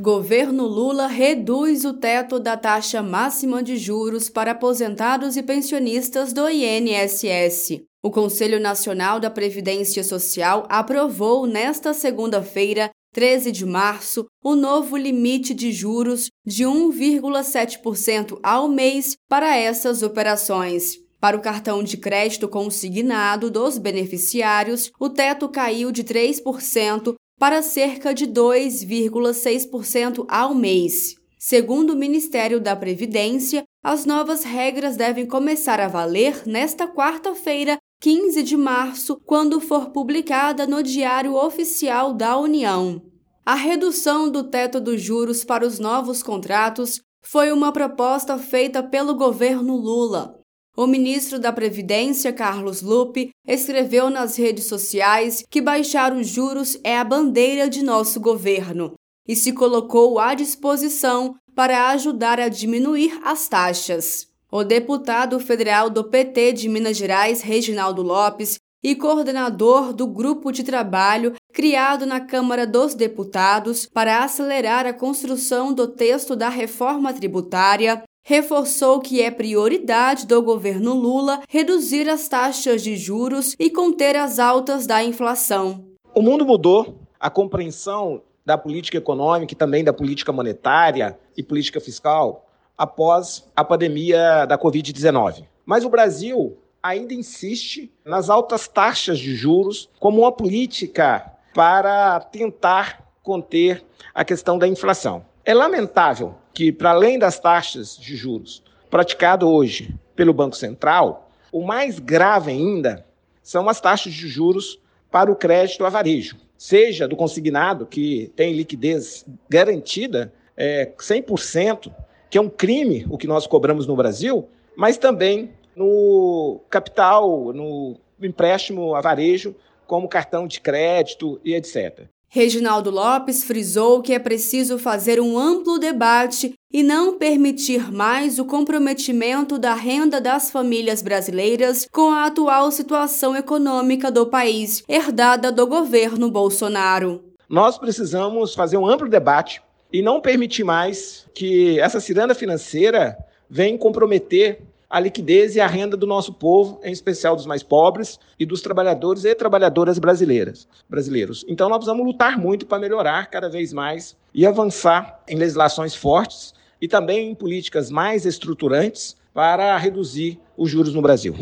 Governo Lula reduz o teto da taxa máxima de juros para aposentados e pensionistas do INSS. O Conselho Nacional da Previdência Social aprovou nesta segunda-feira, 13 de março, o novo limite de juros de 1,7% ao mês para essas operações. Para o cartão de crédito consignado dos beneficiários, o teto caiu de 3% para cerca de 2,6% ao mês. Segundo o Ministério da Previdência, as novas regras devem começar a valer nesta quarta-feira, 15 de março, quando for publicada no Diário Oficial da União. A redução do teto dos juros para os novos contratos foi uma proposta feita pelo governo Lula. O ministro da Previdência, Carlos Lupe, escreveu nas redes sociais que baixar os juros é a bandeira de nosso governo e se colocou à disposição para ajudar a diminuir as taxas. O deputado federal do PT de Minas Gerais, Reginaldo Lopes, e coordenador do grupo de trabalho criado na Câmara dos Deputados para acelerar a construção do texto da reforma tributária, reforçou que é prioridade do governo Lula reduzir as taxas de juros e conter as altas da inflação. O mundo mudou, a compreensão da política econômica e também da política monetária e política fiscal após a pandemia da Covid-19. Mas o Brasil ainda insiste nas altas taxas de juros como uma política para tentar conter a questão da inflação. É lamentável que, para além das taxas de juros praticado hoje pelo Banco Central, o mais grave ainda são as taxas de juros para o crédito a varejo, seja do consignado, que tem liquidez garantida é, 100%, que é um crime o que nós cobramos no Brasil, mas também no capital, no empréstimo a varejo, como cartão de crédito e etc. Reginaldo Lopes frisou que é preciso fazer um amplo debate e não permitir mais o comprometimento da renda das famílias brasileiras com a atual situação econômica do país, herdada do governo Bolsonaro. Nós precisamos fazer um amplo debate e não permitir mais que essa ciranda financeira venha comprometer a liquidez e a renda do nosso povo, em especial dos mais pobres e dos trabalhadores e trabalhadoras brasileiras, brasileiros. Então nós precisamos lutar muito para melhorar cada vez mais e avançar em legislações fortes e também em políticas mais estruturantes para reduzir os juros no Brasil.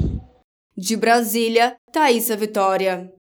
De Brasília, Thaisa Vitória.